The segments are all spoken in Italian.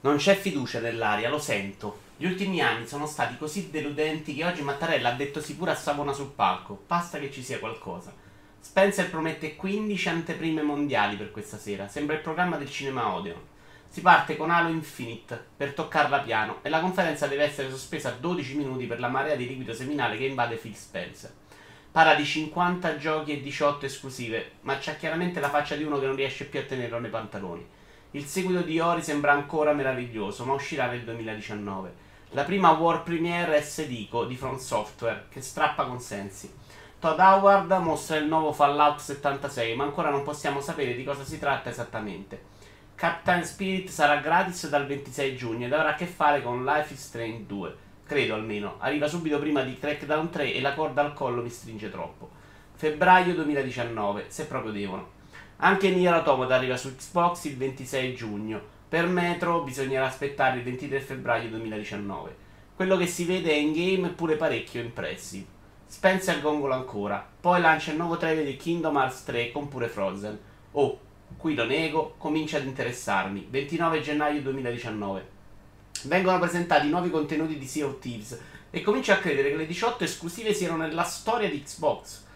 Non c'è fiducia nell'aria, lo sento. Gli ultimi anni sono stati così deludenti che oggi Mattarella ha detto sicura a Savona sul palco. Basta che ci sia qualcosa. Spencer promette 15 anteprime mondiali per questa sera. Sembra il programma del cinema Odeon. Si parte con Halo Infinite per toccarla piano e la conferenza deve essere sospesa a 12 minuti per la marea di liquido seminale che invade Phil Spencer. Parla di 50 giochi e 18 esclusive, ma c'ha chiaramente la faccia di uno che non riesce più a tenerlo nei pantaloni. Il seguito di Ori sembra ancora meraviglioso, ma uscirà nel 2019. La prima War Premiere è Sedico di Front Software, che strappa consensi. Todd Howard mostra il nuovo Fallout 76, ma ancora non possiamo sapere di cosa si tratta esattamente. Captain Spirit sarà gratis dal 26 giugno ed avrà a che fare con Life is Strange 2. Credo almeno. Arriva subito prima di Crackdown 3 e la corda al collo mi stringe troppo. Febbraio 2019, se proprio devono. Anche Nier Automata arriva su Xbox il 26 giugno. Per Metro bisognerà aspettare il 23 febbraio 2019. Quello che si vede è in game pure parecchio impressive. Spencer gongola ancora. Poi lancia il nuovo trailer di Kingdom Hearts 3 con pure Frozen. Oh, qui lo nego, comincia ad interessarmi. 29 gennaio 2019. Vengono presentati nuovi contenuti di Sea of Thieves e comincio a credere che le 18 esclusive siano nella storia di Xbox.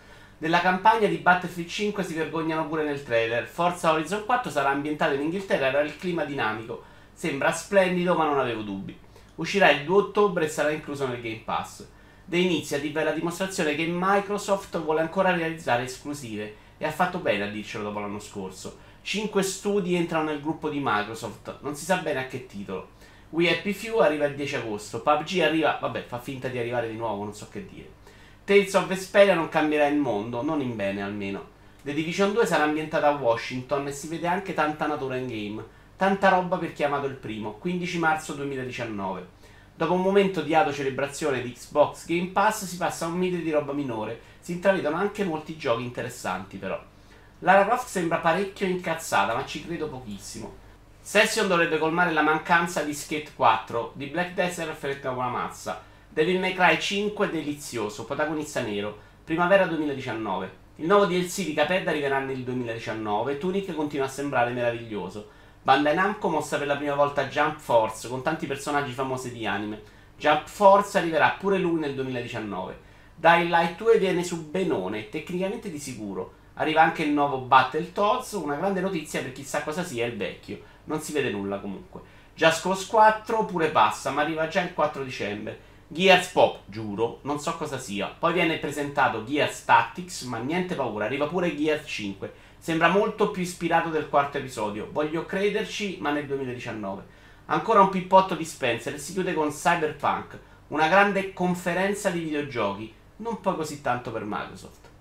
Della campagna di Battlefield 5 si vergognano pure nel trailer. Forza Horizon 4 sarà ambientato in Inghilterra e avrà il clima dinamico. Sembra splendido, ma non avevo dubbi. Uscirà il 2 ottobre e sarà incluso nel Game Pass. The Initiative è la dimostrazione che Microsoft vuole ancora realizzare esclusive e ha fatto bene a dircelo dopo l'anno scorso. 5 studi entrano nel gruppo di Microsoft, non si sa bene a che titolo. We Happy Few arriva il 10 agosto, PUBG arriva, vabbè, fa finta di arrivare di nuovo, non so che dire. Tales of Vesperia non cambierà il mondo, non in bene almeno. The Division 2 sarà ambientata a Washington e si vede anche tanta natura in game. Tanta roba per chi ha amato il primo, 15 marzo 2019. Dopo un momento di auto-celebrazione di Xbox Game Pass si passa a un mite di roba minore. Si intravedono anche molti giochi interessanti però. Lara Croft sembra parecchio incazzata, ma ci credo pochissimo. Session dovrebbe colmare la mancanza di Skate 4, di Black Desert fredda una mazza. Devil May Cry 5 delizioso, protagonista nero, primavera 2019. Il nuovo DLC di Caped arriverà nel 2019, Tunic continua a sembrare meraviglioso. Bandai Namco mostra per la prima volta Jump Force con tanti personaggi famosi di anime. Jump Force arriverà pure lui nel 2019. Dying Light 2 viene su Benone, tecnicamente di sicuro. Arriva anche il nuovo Battletoads, una grande notizia per chi sa cosa sia il vecchio. Non si vede nulla comunque. Just Cause 4 pure passa, ma arriva già il 4 dicembre. Gears Pop, giuro, non so cosa sia. Poi viene presentato Gears Tactics, ma niente paura, arriva pure Gears 5. Sembra molto più ispirato del quarto episodio. Voglio crederci, ma nel 2019. Ancora un pippotto di Spencer e si chiude con Cyberpunk, una grande conferenza di videogiochi, non poi così tanto per Microsoft.